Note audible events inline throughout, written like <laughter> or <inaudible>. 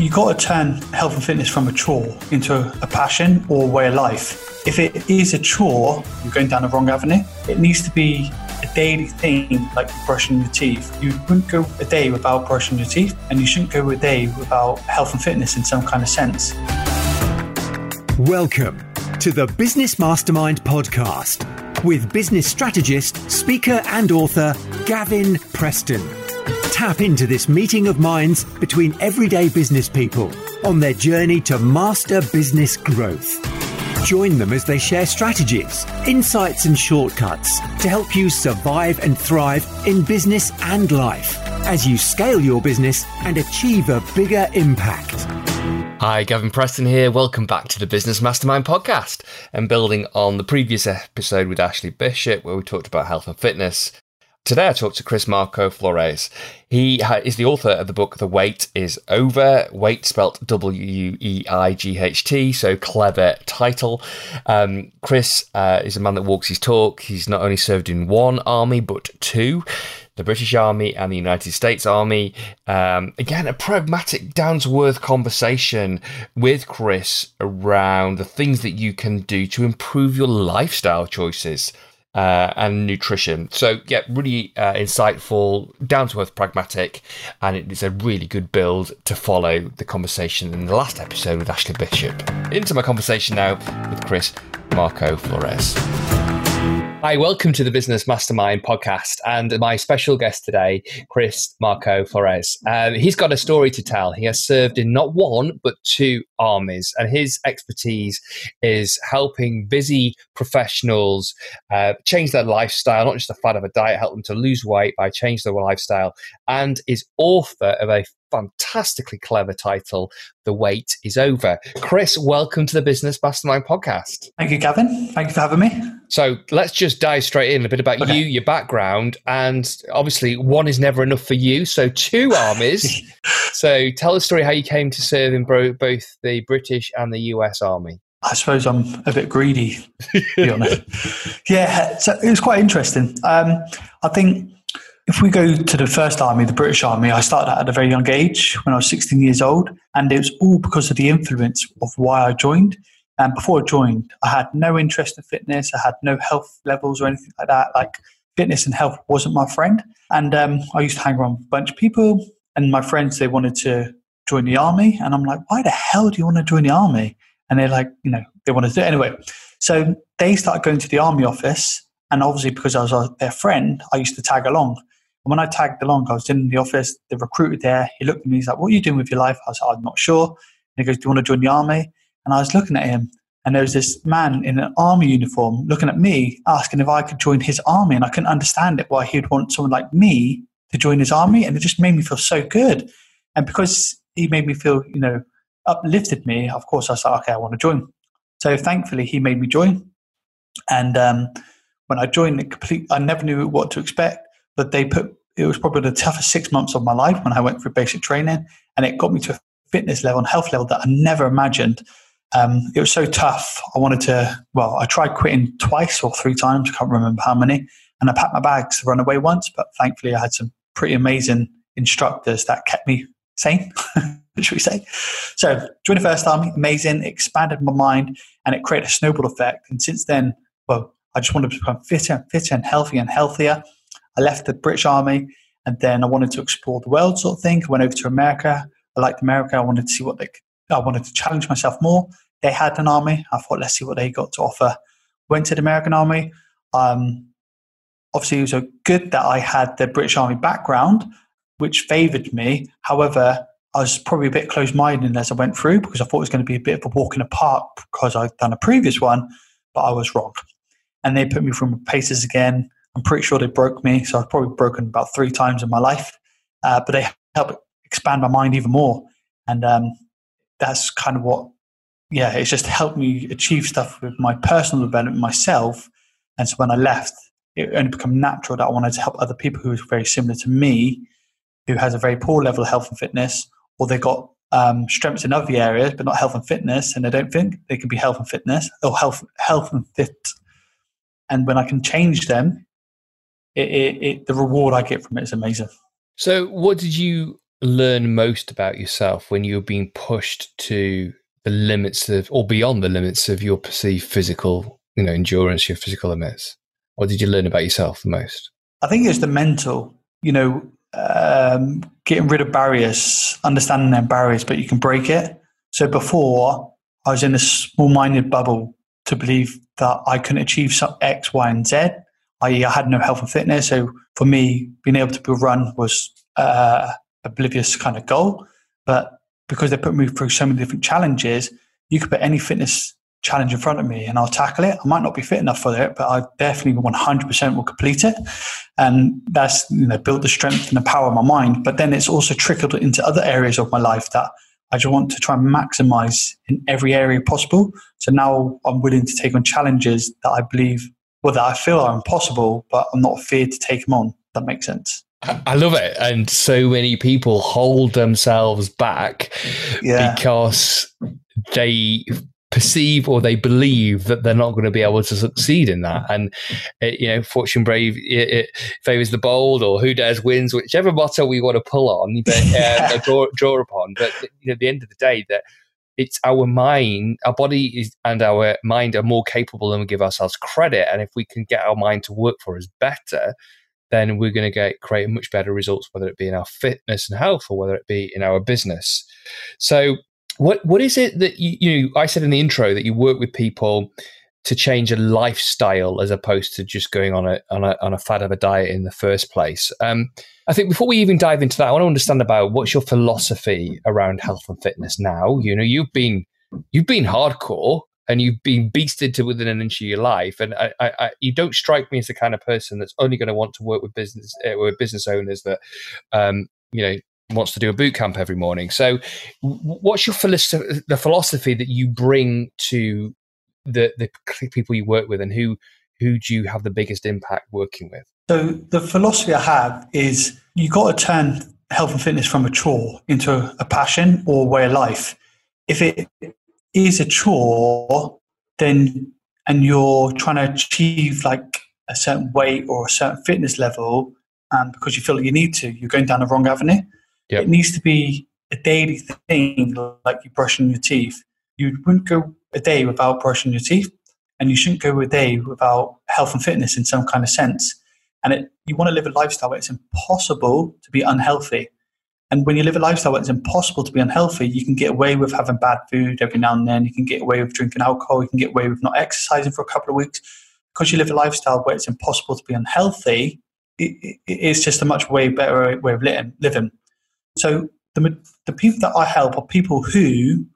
you got to turn health and fitness from a chore into a passion or way of life. If it is a chore, you're going down the wrong avenue. It needs to be a daily thing, like brushing your teeth. You wouldn't go a day without brushing your teeth, and you shouldn't go a day without health and fitness in some kind of sense. Welcome to the Business Mastermind podcast with business strategist, speaker, and author Gavin Preston. Tap into this meeting of minds between everyday business people on their journey to master business growth. Join them as they share strategies, insights, and shortcuts to help you survive and thrive in business and life as you scale your business and achieve a bigger impact. Hi, Gavin Preston here. Welcome back to the Business Mastermind podcast. And building on the previous episode with Ashley Bishop, where we talked about health and fitness, Today, I talked to Chris Marco Flores. He is the author of the book The Wait is Over. Wait spelt W E I G H T, so clever title. Um, Chris uh, is a man that walks his talk. He's not only served in one army, but two the British Army and the United States Army. Um, again, a pragmatic, down to earth conversation with Chris around the things that you can do to improve your lifestyle choices uh, and nutrition. So, yeah, really uh, insightful, down to earth, pragmatic, and it's a really good build to follow the conversation in the last episode with Ashley Bishop. Into my conversation now with Chris Marco Flores. Hi, welcome to the Business Mastermind podcast. And my special guest today, Chris Marco Flores. Um, he's got a story to tell. He has served in not one, but two armies. And his expertise is helping busy professionals uh, change their lifestyle, not just a fad of a diet, help them to lose weight by change their lifestyle, and is author of a fantastically clever title, The Wait is Over. Chris, welcome to the Business Mastermind podcast. Thank you, Gavin. Thank you for having me. So let's just dive straight in a bit about okay. you, your background, and obviously one is never enough for you. So two armies. <laughs> so tell the story how you came to serve in both the British and the US Army. I suppose I'm a bit greedy, to be honest. <laughs> yeah, so it was quite interesting. Um, I think if we go to the first army, the British Army, I started at a very young age when I was 16 years old, and it was all because of the influence of why I joined. And before I joined, I had no interest in fitness. I had no health levels or anything like that. Like fitness and health wasn't my friend. And um, I used to hang around with a bunch of people, and my friends they wanted to join the army, and I'm like, why the hell do you want to join the army? And they're like, you know, they want to do it anyway. So they started going to the army office, and obviously because I was uh, their friend, I used to tag along. And when I tagged along, I was in the office, the recruiter there, he looked at me, he's like, What are you doing with your life? I was like, I'm not sure. And he goes, Do you want to join the army? And I was looking at him, and there was this man in an army uniform looking at me, asking if I could join his army. And I couldn't understand it why he'd want someone like me to join his army. And it just made me feel so good. And because he made me feel, you know, uplifted me, of course, I was like, Okay, I want to join. So thankfully, he made me join. And um, when I joined, it complete, I never knew what to expect but they put it was probably the toughest six months of my life when I went through basic training, and it got me to a fitness level and health level that I never imagined. Um, it was so tough. I wanted to. Well, I tried quitting twice or three times. I can't remember how many. And I packed my bags to run away once, but thankfully I had some pretty amazing instructors that kept me sane. <laughs> should we say? So, joined the first army, amazing, expanded my mind, and it created a snowball effect. And since then, well, I just wanted to become fitter and fitter and healthier and healthier. I left the British Army and then I wanted to explore the world sort of thing. I went over to America. I liked America. I wanted to see what they I wanted to challenge myself more. They had an army. I thought, let's see what they got to offer. Went to the American Army. Um, obviously, it was good that I had the British Army background, which favoured me. However, I was probably a bit close minded as I went through because I thought it was going to be a bit of a walk in the park because I'd done a previous one, but I was wrong. And they put me my paces again. I'm pretty sure they broke me, so I've probably broken about three times in my life. Uh, but they helped expand my mind even more, and um, that's kind of what, yeah, it's just helped me achieve stuff with my personal development myself. And so when I left, it only became natural that I wanted to help other people who are very similar to me, who has a very poor level of health and fitness, or they got um, strengths in other areas, but not health and fitness, and I don't think they can be health and fitness or health health and fit. And when I can change them it, it, it, the reward I get from it is amazing. So, what did you learn most about yourself when you're being pushed to the limits of, or beyond the limits of your perceived physical, you know, endurance, your physical limits? What did you learn about yourself the most? I think it's the mental, you know, um, getting rid of barriers, understanding their barriers, but you can break it. So before, I was in a small minded bubble to believe that I couldn't achieve some X, Y, and Z. I, I had no health and fitness. So for me, being able to run was uh, oblivious kind of goal. But because they put me through so many different challenges, you could put any fitness challenge in front of me and I'll tackle it. I might not be fit enough for it, but I definitely 100% will complete it. And that's you know built the strength and the power of my mind. But then it's also trickled into other areas of my life that I just want to try and maximize in every area possible. So now I'm willing to take on challenges that I believe, well, that I feel are impossible, but I'm not afraid to take them on. That makes sense. I love it. And so many people hold themselves back yeah. because they perceive or they believe that they're not going to be able to succeed in that. And, it, you know, Fortune Brave it, it, favors the bold or who dares wins, whichever motto we want to pull on, but <laughs> uh, draw, draw upon. But, you know, at the end of the day, that it's our mind, our body is, and our mind are more capable than we give ourselves credit. And if we can get our mind to work for us better, then we're going to get create much better results, whether it be in our fitness and health or whether it be in our business. So, what what is it that you, you I said in the intro that you work with people to change a lifestyle as opposed to just going on a on a on a fad of a diet in the first place. Um, I think before we even dive into that, I want to understand about what's your philosophy around health and fitness now. You know, you've been you've been hardcore and you've been beasted to within an inch of your life. And I, I, I, you don't strike me as the kind of person that's only going to want to work with business uh, with business owners that, um, you know, wants to do a boot camp every morning. So, what's your philosophy, the philosophy that you bring to the the people you work with, and who who do you have the biggest impact working with? So, the philosophy I have is you got to turn health and fitness from a chore into a passion or way of life. If it is a chore, then and you're trying to achieve like a certain weight or a certain fitness level, um, because you feel like you need to, you're going down the wrong avenue. Yep. It needs to be a daily thing, like you brushing your teeth. You wouldn't go a day without brushing your teeth, and you shouldn't go a day without health and fitness in some kind of sense. And it, you want to live a lifestyle where it's impossible to be unhealthy. And when you live a lifestyle where it's impossible to be unhealthy, you can get away with having bad food every now and then. You can get away with drinking alcohol. You can get away with not exercising for a couple of weeks. Because you live a lifestyle where it's impossible to be unhealthy, it, it, it's just a much way better way of living. So the, the people that I help are people who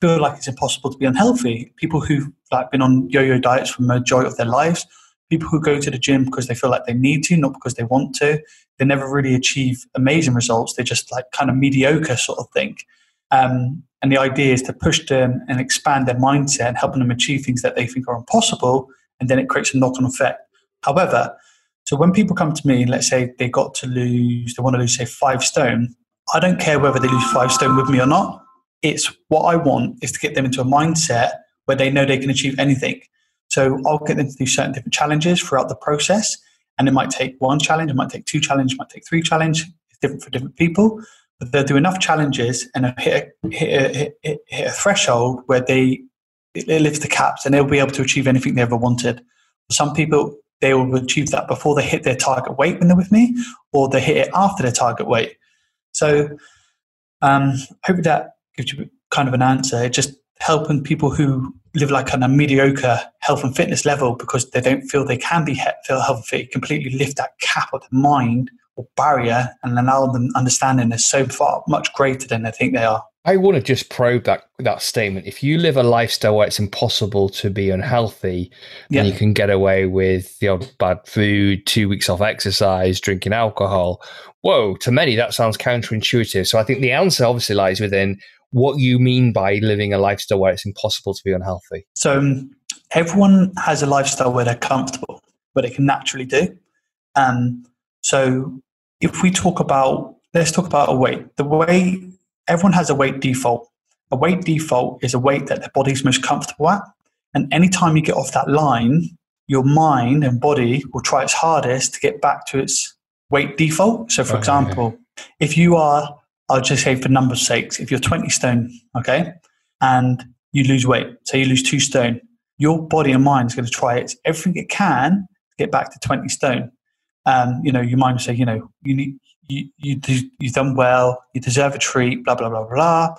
feel like it's impossible to be unhealthy. People who've like been on yo-yo diets for the majority of their lives. People who go to the gym because they feel like they need to, not because they want to they never really achieve amazing results. They just like kind of mediocre sort of thing. Um, and the idea is to push them and expand their mindset and helping them achieve things that they think are impossible. And then it creates a knock on effect. However, so when people come to me, let's say they got to lose, they want to lose, say, five stone, I don't care whether they lose five stone with me or not. It's what I want is to get them into a mindset where they know they can achieve anything. So I'll get them to do certain different challenges throughout the process. And it might take one challenge, it might take two challenge, it might take three challenge. It's different for different people. But they'll do enough challenges and hit a, hit a, hit, hit a threshold where they it lifts the caps and they'll be able to achieve anything they ever wanted. For some people, they will achieve that before they hit their target weight when they're with me, or they hit it after their target weight. So, um, hope that gives you kind of an answer. It just helping people who live like on a mediocre health and fitness level because they don't feel they can be feel healthy, completely lift that cap of the mind or barrier and allow them understanding is so far much greater than they think they are. I want to just probe that that statement. If you live a lifestyle where it's impossible to be unhealthy, then yeah. you can get away with the odd bad food, two weeks off exercise, drinking alcohol. Whoa, to many that sounds counterintuitive. So I think the answer obviously lies within what you mean by living a lifestyle where it's impossible to be unhealthy. So um, everyone has a lifestyle where they're comfortable, where they can naturally do. Um, so if we talk about, let's talk about a weight. The way everyone has a weight default. A weight default is a weight that the body's most comfortable at. And anytime you get off that line, your mind and body will try its hardest to get back to its weight default. So, for example, if you are I'll just say for numbers' sakes, if you're 20 stone, okay, and you lose weight, say you lose two stone, your body and mind is going to try it everything it can to get back to 20 stone. Um, you know, your mind will say, you know, you need, you, you you've done well, you deserve a treat, blah, blah, blah, blah.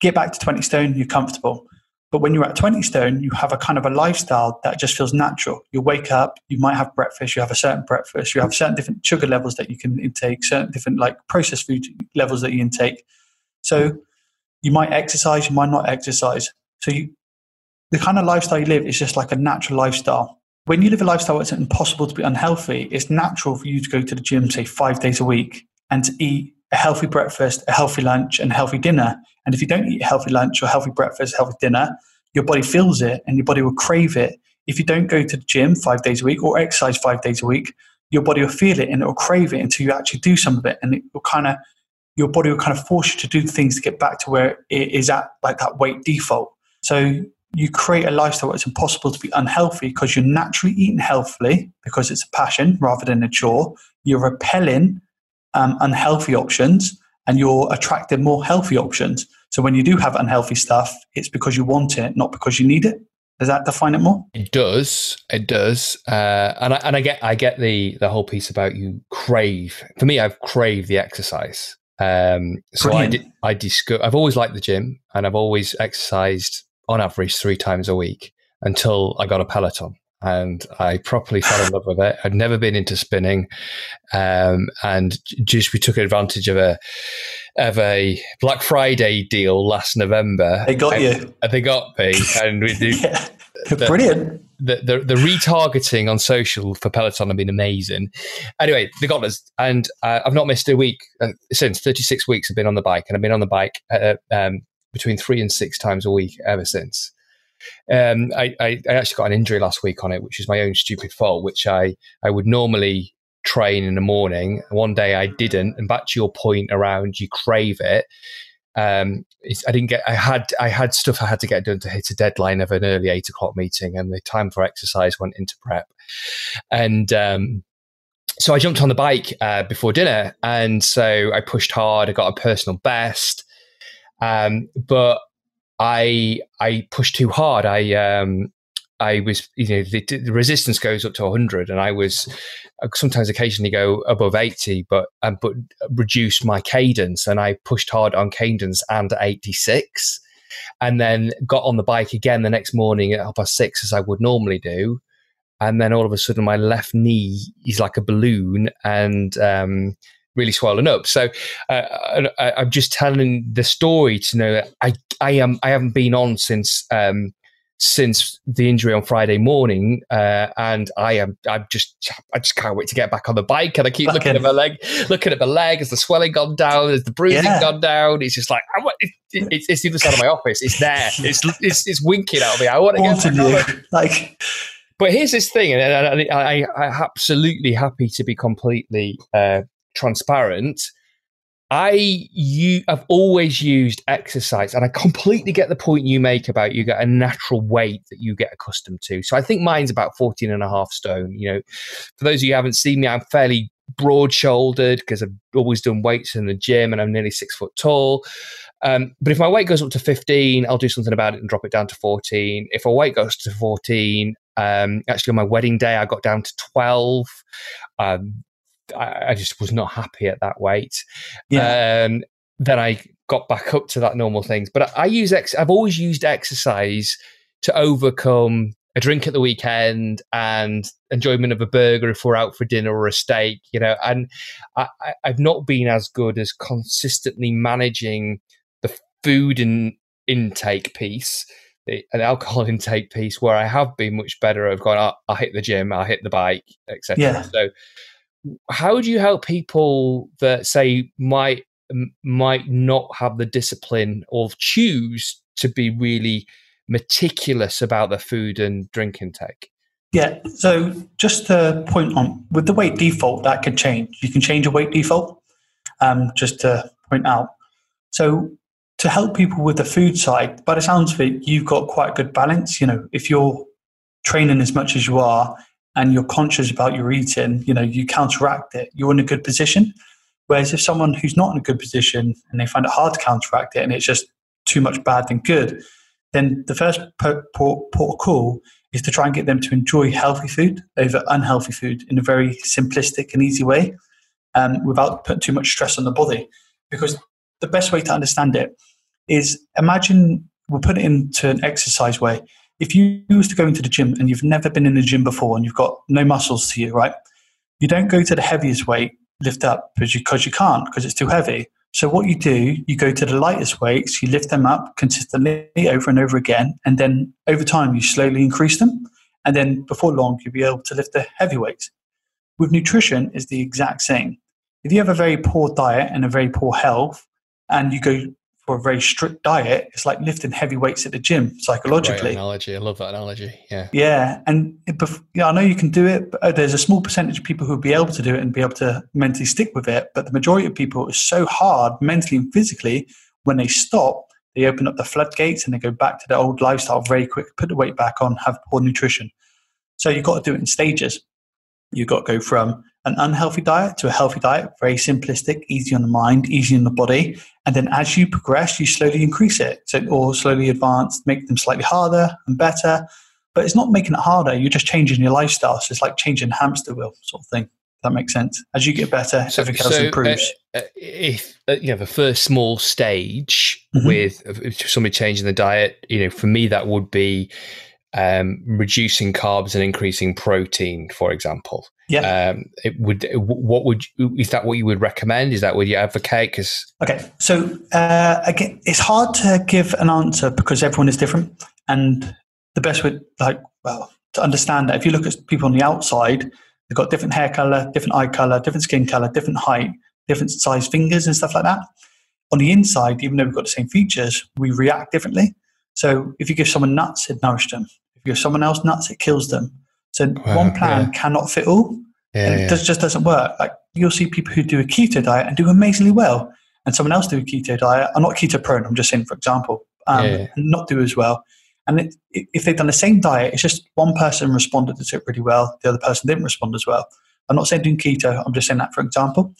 Get back to 20 stone, you're comfortable. But when you're at 20 stone, you have a kind of a lifestyle that just feels natural. You wake up, you might have breakfast, you have a certain breakfast, you have certain different sugar levels that you can intake, certain different like processed food levels that you intake. So you might exercise, you might not exercise. So you, the kind of lifestyle you live is just like a natural lifestyle. When you live a lifestyle where it's impossible to be unhealthy, it's natural for you to go to the gym, say five days a week, and to eat a healthy breakfast, a healthy lunch, and a healthy dinner. And if you don't eat a healthy lunch or healthy breakfast, healthy dinner, your body feels it and your body will crave it. If you don't go to the gym five days a week or exercise five days a week, your body will feel it and it will crave it until you actually do some of it. And it will kind of, your body will kind of force you to do things to get back to where it is at, like that weight default. So you create a lifestyle where it's impossible to be unhealthy because you're naturally eating healthily because it's a passion rather than a chore. You're repelling um, unhealthy options and you're attracting more healthy options. So when you do have unhealthy stuff, it's because you want it, not because you need it. Does that define it more? It does. It does. Uh, and I, and I get I get the the whole piece about you crave. For me, I've craved the exercise. Um, so Brilliant. I did. I disco- I've always liked the gym, and I've always exercised on average three times a week until I got a Peloton and I properly fell in love with it. I'd never been into spinning, um, and just we took advantage of a of a Black Friday deal last November. They got you. They got me, <laughs> and we do. yeah. The, Brilliant. The, the, the retargeting on social for Peloton have been amazing. Anyway, they got us, and uh, I've not missed a week uh, since. Thirty six weeks I've been on the bike, and I've been on the bike uh, um, between three and six times a week ever since. Um, I, I, I, actually got an injury last week on it, which is my own stupid fault, which I, I would normally train in the morning. One day I didn't. And back to your point around you crave it. Um, I didn't get. I had. I had stuff I had to get done to hit a deadline of an early eight o'clock meeting, and the time for exercise went into prep. And um, so I jumped on the bike uh, before dinner, and so I pushed hard. I got a personal best, um, but I I pushed too hard. I um, I was you know the, the, resistance goes up to 100, and I was uh, sometimes occasionally go above 80, but um, but reduce my cadence, and I pushed hard on cadence and 86, and then got on the bike again the next morning at half past six as I would normally do. And then all of a sudden, my left knee is like a balloon, and um, really swollen up. So uh, I, am just telling the story to know that I I am I haven't been on since um, since the injury on Friday morning, uh, and I am I'm just I just can't wait to get back on the bike. And I keep looking at my leg, looking at my leg. Has the swelling gone down? Has the bruising yeah. gone down? It's just like I want. It, it, it's, it's the other side of my office. It's there. <laughs> It's it's, it's winking at me. I want to get back <laughs> like. But here's this thing, and I, I, I, am absolutely happy to be completely uh, transparent. I you I've always used exercise, and I completely get the point you make about you get a natural weight that you get accustomed to. So I think mine's about 14 and a half stone. You know, for those of you who haven't seen me, I'm fairly broad shouldered because I've always done weights in the gym and I'm nearly six foot tall. Um, but if my weight goes up to 15, I'll do something about it and drop it down to 14. If my weight goes to 14, um, actually on my wedding day, I got down to 12. Um, I, I just was not happy at that weight. Yeah. Um, then I got back up to that normal things. But I, I use ex- I've always used exercise to overcome a drink at the weekend and enjoyment of a burger if we're out for dinner or a steak, you know. And I, have not been as good as consistently managing the food and intake piece, the, an alcohol <laughs> intake piece, where I have been much better. I've gone, oh, I hit the gym, I hit the bike, etc. Yeah. So how do you help people that say might might not have the discipline or choose to be really meticulous about their food and drink intake? Yeah. So just to point on with the weight default, that could change. You can change a weight default. Um, just to point out. So to help people with the food side, by the sounds of it, you've got quite a good balance. You know, if you're training as much as you are, and you're conscious about your eating, you know, you counteract it, you're in a good position. Whereas if someone who's not in a good position and they find it hard to counteract it and it's just too much bad than good, then the first port, port, call is to try and get them to enjoy healthy food over unhealthy food in a very simplistic and easy way um, without putting too much stress on the body. Because the best way to understand it is imagine we'll put it into an exercise way. If you used to go into the gym and you've never been in the gym before and you've got no muscles to you, right? You don't go to the heaviest weight, lift up because you, can't because it's too heavy. So what you do, you go to the lightest weights, you lift them up consistently over and over again, and then over time you slowly increase them. And then before long, you'll be able to lift the heavy weights. With nutrition, is the exact same. If you have a very poor diet and a very poor health, and you go a very strict diet, it's like lifting heavy weights at the gym psychologically. Great analogy. I love that analogy. Yeah. Yeah. And yeah, I know you can do it, but uh, there's a small percentage of people who'll be able to do it and be able to mentally stick with it. But the majority of people, is so hard mentally and physically when they stop, they open up the floodgates and they go back to their old lifestyle very quick, put the weight back on, have poor nutrition. So you've got to do it in stages. You've got to go from an unhealthy diet to a healthy diet, very simplistic, easy on the mind, easy on the body. And then as you progress, you slowly increase it. So, or slowly advance, make them slightly harder and better. But it's not making it harder, you're just changing your lifestyle. So it's like changing hamster wheel sort of thing. that makes sense. As you get better, so, everything else so, improves. Uh, uh, if uh, you have a first small stage mm-hmm. with uh, somebody changing the diet, you know, for me that would be um, reducing carbs and increasing protein, for example. Yeah. Um, it would. What would is that what you would recommend? Is that what you advocate? Because okay, so uh, again, it's hard to give an answer because everyone is different, and the best way, like, well, to understand that if you look at people on the outside, they've got different hair color, different eye color, different skin color, different height, different size fingers, and stuff like that. On the inside, even though we've got the same features, we react differently. So if you give someone nuts, it nourishes them. If you give someone else nuts, it kills them. So wow, one plan yeah. cannot fit all. Yeah, and it does, just doesn't work. Like you'll see people who do a keto diet and do amazingly well, and someone else do a keto diet. I'm not keto prone. I'm just saying, for example, um, yeah, and not do as well. And it, if they've done the same diet, it's just one person responded to it really well, the other person didn't respond as well. I'm not saying doing keto. I'm just saying that for example.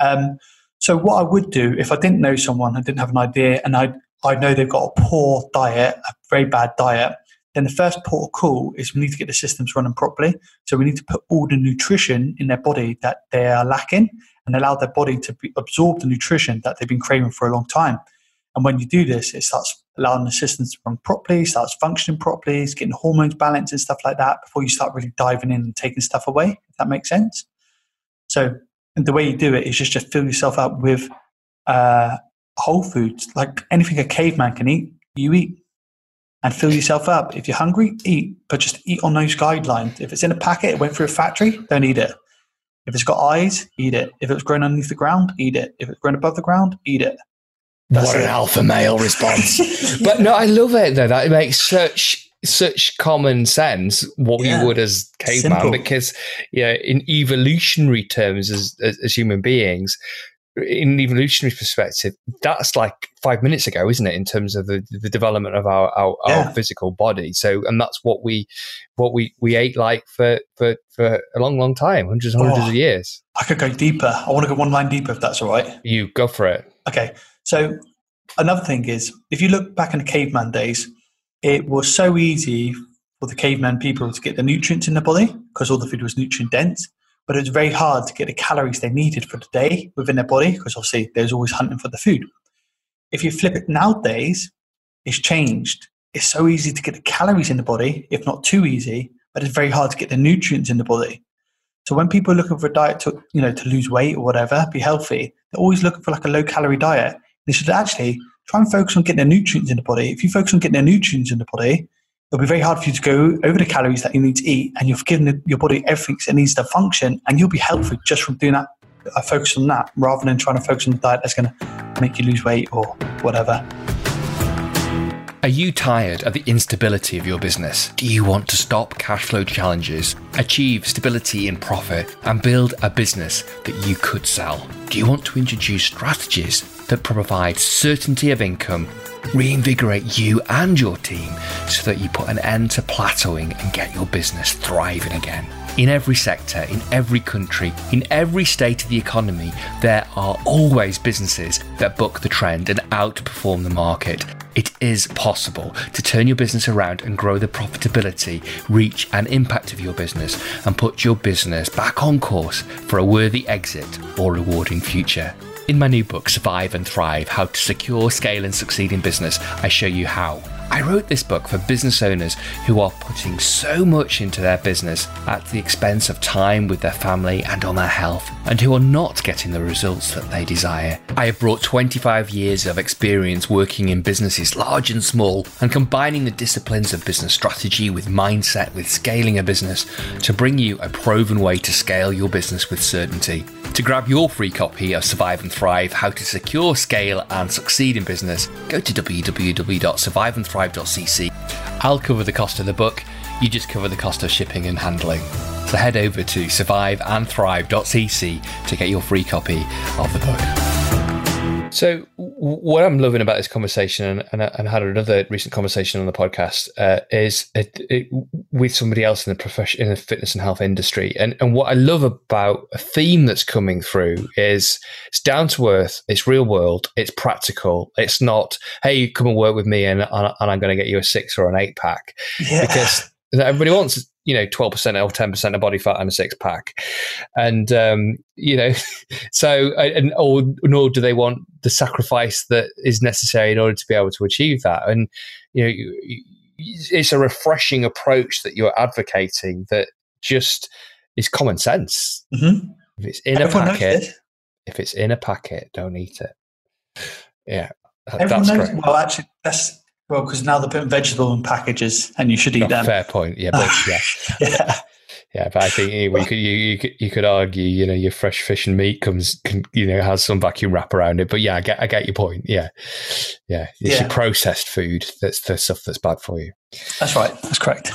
Um, so what I would do if I didn't know someone, I didn't have an idea, and I I know they've got a poor diet, a very bad diet, then the first port of call is we need to get the systems running properly. So we need to put all the nutrition in their body that they are lacking and allow their body to be, absorb the nutrition that they've been craving for a long time. And when you do this, it starts allowing the systems to run properly, starts functioning properly, it's getting hormones balanced and stuff like that before you start really diving in and taking stuff away, if that makes sense. So the way you do it is just, just fill yourself up with uh, whole foods, like anything a caveman can eat, you eat and fill yourself up. If you're hungry, eat, but just eat on those guidelines. If it's in a packet, it went through a factory, don't eat it. If it's got eyes, eat it. If it's grown underneath the ground, eat it. If it's grown above the ground, eat it. That's what an alpha male response. <laughs> but no, I love it though. That makes such such common sense what yeah. we would as caveman Simple. because yeah, in evolutionary terms as, as, as human beings, in an evolutionary perspective, that's like five minutes ago, isn't it? In terms of the, the development of our, our, yeah. our, physical body. So, and that's what we what we we ate like for for, for a long, long time, hundreds and hundreds oh, of years. I could go deeper. I want to go one line deeper, if that's all right. You go for it. Okay. So, another thing is, if you look back in the caveman days, it was so easy for the caveman people to get the nutrients in the body because all the food was nutrient dense but it was very hard to get the calories they needed for the day within their body because obviously there's always hunting for the food. If you flip it nowadays, it's changed. It's so easy to get the calories in the body, if not too easy, but it's very hard to get the nutrients in the body. So when people are looking for a diet to, you know, to lose weight or whatever, be healthy, they're always looking for like a low calorie diet. They should actually try and focus on getting the nutrients in the body. If you focus on getting the nutrients in the body, it'll be very hard for you to go over the calories that you need to eat and you've given your body everything it needs to function and you'll be healthy just from doing that uh, focus on that rather than trying to focus on the diet that's going to make you lose weight or whatever are you tired of the instability of your business? Do you want to stop cash flow challenges, achieve stability in profit, and build a business that you could sell? Do you want to introduce strategies that provide certainty of income reinvigorate you and your team so that you put an end to plateauing and get your business thriving again. In every sector, in every country, in every state of the economy, there are always businesses that buck the trend and outperform the market. It is possible to turn your business around and grow the profitability, reach, and impact of your business and put your business back on course for a worthy exit or rewarding future. In my new book, Survive and Thrive How to Secure, Scale, and Succeed in Business, I show you how. I wrote this book for business owners who are putting so much into their business at the expense of time with their family and on their health, and who are not getting the results that they desire. I have brought 25 years of experience working in businesses large and small and combining the disciplines of business strategy with mindset with scaling a business to bring you a proven way to scale your business with certainty. To grab your free copy of Survive and Thrive How to Secure, Scale, and Succeed in Business, go to I'll cover the cost of the book, you just cover the cost of shipping and handling. So head over to surviveandthrive.cc to get your free copy of the book. So, what I'm loving about this conversation, and, and, and I had another recent conversation on the podcast, uh, is it, it, with somebody else in the profession, in the fitness and health industry. And and what I love about a theme that's coming through is it's down to earth, it's real world, it's practical. It's not, hey, come and work with me, and and I'm going to get you a six or an eight pack, yeah. because everybody wants you know 12% or 10% of body fat and a six pack. And um, you know <laughs> so and or nor do they want the sacrifice that is necessary in order to be able to achieve that. And you know it's a refreshing approach that you're advocating that just is common sense. Mm-hmm. if it's in Everyone a packet if it's in a packet don't eat it. Yeah Everyone that's knows, great. well actually that's well, because now they're putting vegetable in packages, and you should eat oh, them. Fair point. Yeah, but, <laughs> yeah, yeah. Yeah, but I think you, you, could, you, you, could, you could argue, you know, your fresh fish and meat comes, can, you know, has some vacuum wrap around it. But yeah, I get, I get your point. Yeah, yeah, it's yeah. your processed food that's the stuff that's bad for you. That's right. That's correct.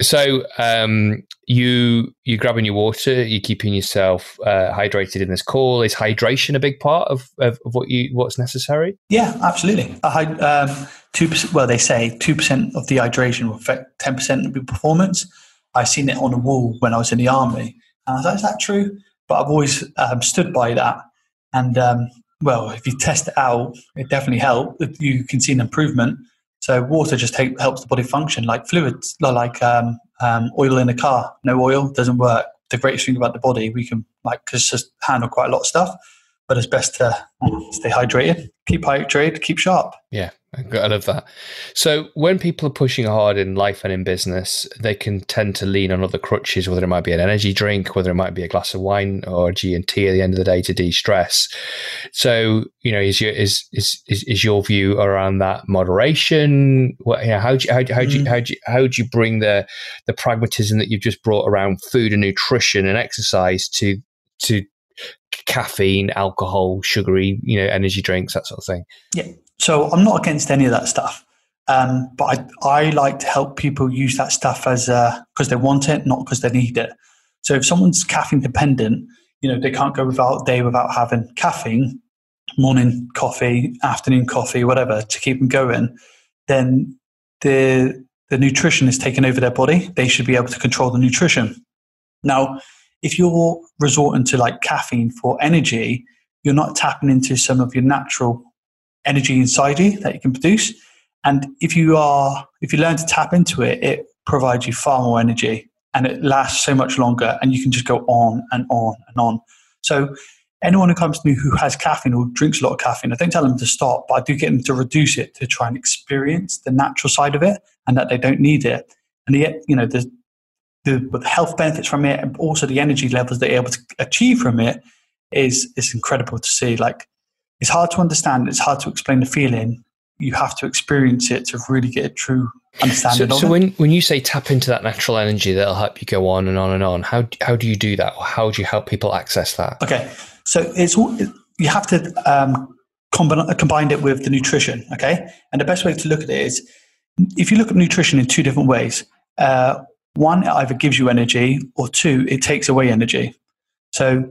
So um, you you grabbing your water, you're keeping yourself uh, hydrated in this call. Is hydration a big part of, of, of what you what's necessary? Yeah, absolutely. Um, two percent. Well, they say two percent of the hydration will affect ten percent of your performance. I've seen it on the wall when I was in the army, and I like, "Is that true?" But I've always um, stood by that. And um, well, if you test it out, it definitely helps. You can see an improvement so water just take, helps the body function like fluids, like um, um, oil in a car. No oil doesn't work. The greatest thing about the body, we can like just handle quite a lot of stuff, but it's best to stay hydrated, keep hydrated, keep sharp. Yeah, I love that. So when people are pushing hard in life and in business, they can tend to lean on other crutches, whether it might be an energy drink, whether it might be a glass of wine or G and T at the end of the day to de-stress. So you know, is your is is is, is your view around that moderation? What, you know, how do you, how, do, how do you mm. how do you, how do you bring the the pragmatism that you've just brought around food and nutrition and exercise to to caffeine, alcohol, sugary, you know, energy drinks, that sort of thing? Yeah. So I'm not against any of that stuff. Um, but I, I like to help people use that stuff as because they want it, not because they need it. So if someone's caffeine dependent, you know, they can't go without day without having caffeine, morning coffee, afternoon coffee, whatever, to keep them going, then the the nutrition is taken over their body. They should be able to control the nutrition. Now, if you're resorting to like caffeine for energy, you're not tapping into some of your natural energy inside you that you can produce. And if you are, if you learn to tap into it, it provides you far more energy and it lasts so much longer and you can just go on and on and on. So anyone who comes to me who has caffeine or drinks a lot of caffeine, I don't tell them to stop, but I do get them to reduce it to try and experience the natural side of it and that they don't need it. And yet, you know, the, the, health benefits from it and also the energy levels they're able to achieve from it is, is incredible to see. Like it's hard to understand. It's hard to explain the feeling. You have to experience it to really get a true understanding. So, so when when you say tap into that natural energy that'll help you go on and on and on, how how do you do that, or how do you help people access that? Okay, so it's all you have to um, combine combine it with the nutrition. Okay, and the best way to look at it is if you look at nutrition in two different ways. Uh, one, it either gives you energy, or two, it takes away energy. So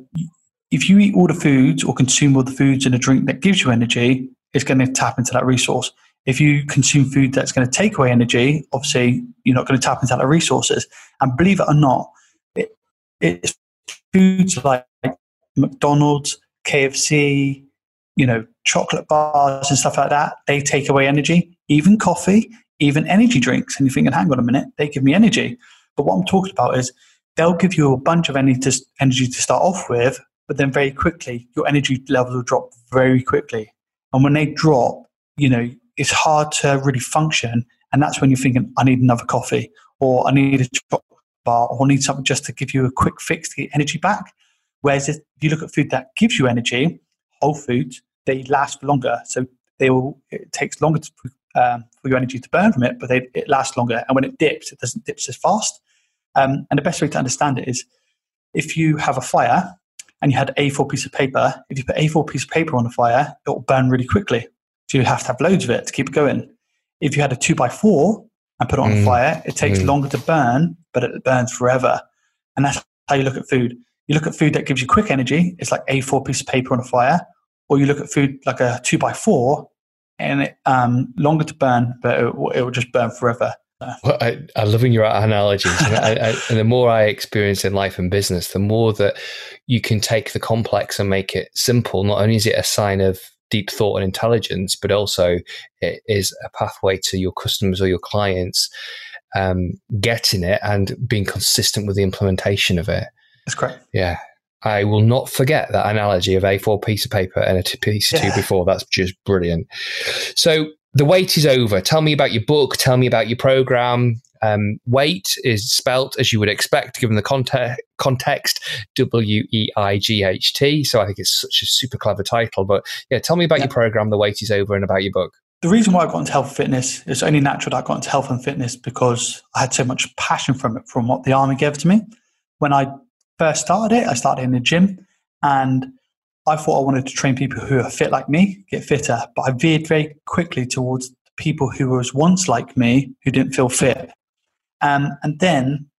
if you eat all the foods or consume all the foods in a drink that gives you energy, it's going to tap into that resource. If you consume food that's going to take away energy, obviously you're not going to tap into that resources. And believe it or not, it, it's foods like McDonald's, KFC, you know, chocolate bars and stuff like that. They take away energy, even coffee, even energy drinks. And you're thinking, hang on a minute, they give me energy. But what I'm talking about is they'll give you a bunch of energy to, energy to start off with, but then very quickly your energy levels will drop very quickly. And when they drop, you know, it's hard to really function. And that's when you're thinking, I need another coffee, or I need a chocolate bar, or I need something just to give you a quick fix to get energy back. Whereas if you look at food that gives you energy, whole foods, they last longer. So they will, it takes longer to, um, for your energy to burn from it, but they, it lasts longer. And when it dips, it doesn't dip as fast. Um, and the best way to understand it is if you have a fire and you had A4 piece of paper, if you put A4 piece of paper on a fire, it will burn really quickly. So you have to have loads of it to keep it going. If you had a two by four and put it on mm. fire, it takes mm. longer to burn, but it burns forever. And that's how you look at food. You look at food that gives you quick energy, it's like A4 piece of paper on a fire, or you look at food like a two by four and it um, longer to burn, but it, it will just burn forever. Well, I, am loving your analogies. and, I, I, and the more I experience in life and business, the more that you can take the complex and make it simple. Not only is it a sign of deep thought and intelligence, but also it is a pathway to your customers or your clients um, getting it and being consistent with the implementation of it. That's correct. Yeah. I will not forget that analogy of A4 piece of paper and a piece of yeah. two by four. That's just brilliant. So the wait is over. Tell me about your book. Tell me about your program. Um, weight is spelt as you would expect, given the context. Context W E I G H T. So I think it's such a super clever title. But yeah, tell me about yeah. your program. The wait is over, and about your book. The reason why I got into health and fitness is only natural that I got into health and fitness because I had so much passion from it, from what the army gave to me. When I first started it, I started in the gym, and I thought I wanted to train people who are fit like me, get fitter, but I veered very quickly towards people who was once like me who didn't feel fit. Um, and then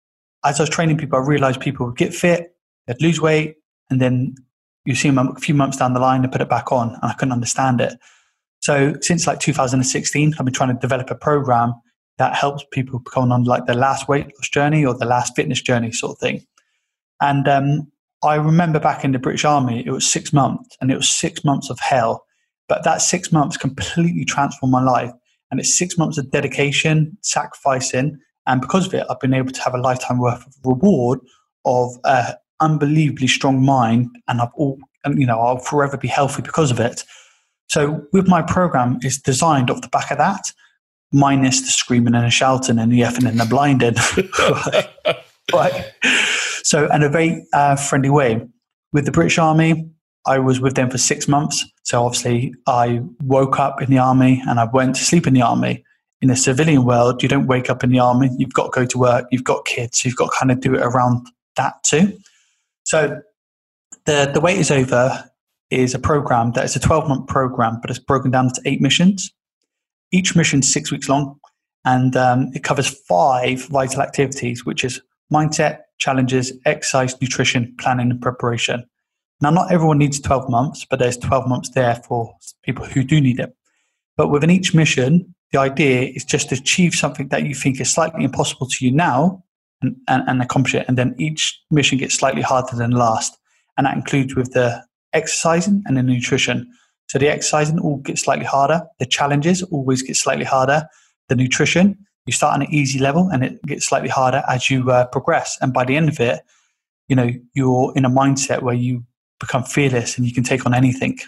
as I was training people, I realized people would get fit, they'd lose weight, and then you see them a few months down the line, they put it back on, and I couldn't understand it. So since like 2016, I've been trying to develop a program that helps people come on like their last weight loss journey or the last fitness journey sort of thing. And um, I remember back in the British Army, it was six months, and it was six months of hell. But that six months completely transformed my life. And it's six months of dedication, sacrificing. And because of it, I've been able to have a lifetime worth of reward of an unbelievably strong mind. And I've all, and, you know, I'll forever be healthy because of it. So with my program, it's designed off the back of that, minus the screaming and the shouting and the effing and the blinding. <laughs> but, so, in a very uh, friendly way. With the British Army, I was with them for six months. So, obviously, I woke up in the army and I went to sleep in the army. In the civilian world, you don't wake up in the army. You've got to go to work. You've got kids. You've got to kind of do it around that too. So, the the wait is over is a program that is a 12 month program, but it's broken down into eight missions. Each mission is six weeks long, and um, it covers five vital activities, which is mindset, challenges, exercise, nutrition, planning, and preparation. Now, not everyone needs 12 months, but there's 12 months there for people who do need it. But within each mission, the idea is just to achieve something that you think is slightly impossible to you now and, and, and accomplish it. And then each mission gets slightly harder than last. And that includes with the exercising and the nutrition. So the exercising all gets slightly harder. The challenges always get slightly harder. The nutrition you start on an easy level and it gets slightly harder as you uh, progress. And by the end of it, you know, you're in a mindset where you become fearless and you can take on anything.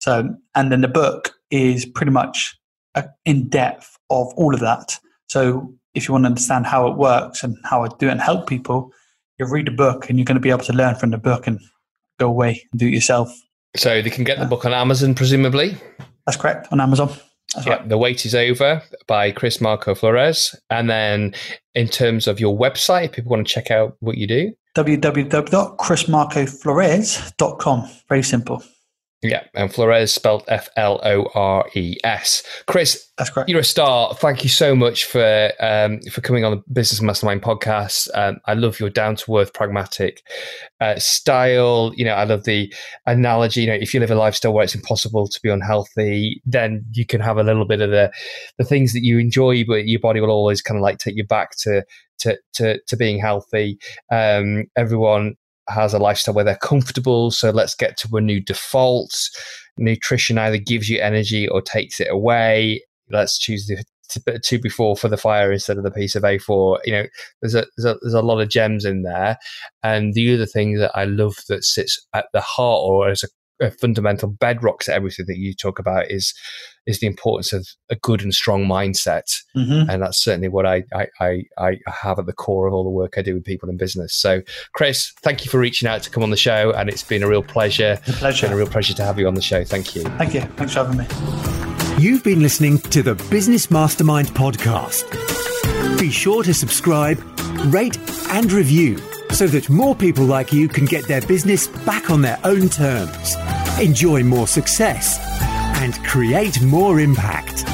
So, and then the book is pretty much uh, in depth of all of that. So, if you want to understand how it works and how I do it and help people, you read the book and you're going to be able to learn from the book and go away and do it yourself. So, they can get the book on Amazon, presumably? That's correct, on Amazon. Yeah. The Wait is Over by Chris Marco Flores. And then in terms of your website, if people want to check out what you do, www.chrismarcoflores.com. Very simple. Yeah, and Flores spelled F L O R E S. Chris, that's correct. You're a star. Thank you so much for um, for coming on the Business Mastermind podcast. Um, I love your down to earth, pragmatic uh, style. You know, I love the analogy. You know, if you live a lifestyle where it's impossible to be unhealthy, then you can have a little bit of the the things that you enjoy, but your body will always kind of like take you back to to to, to being healthy. Um, everyone has a lifestyle where they're comfortable. So let's get to a new default. Nutrition either gives you energy or takes it away. Let's choose the two by four for the fire instead of the piece of A4. You know, there's a, there's a there's a lot of gems in there. And the other thing that I love that sits at the heart or as a fundamental bedrock to everything that you talk about is is the importance of a good and strong mindset, mm-hmm. and that's certainly what I, I I have at the core of all the work I do with people in business. So, Chris, thank you for reaching out to come on the show, and it's been a real pleasure. A pleasure, and a real pleasure to have you on the show. Thank you. Thank you. Thanks for having me. You've been listening to the Business Mastermind podcast. Be sure to subscribe, rate, and review so that more people like you can get their business back on their own terms, enjoy more success, and create more impact.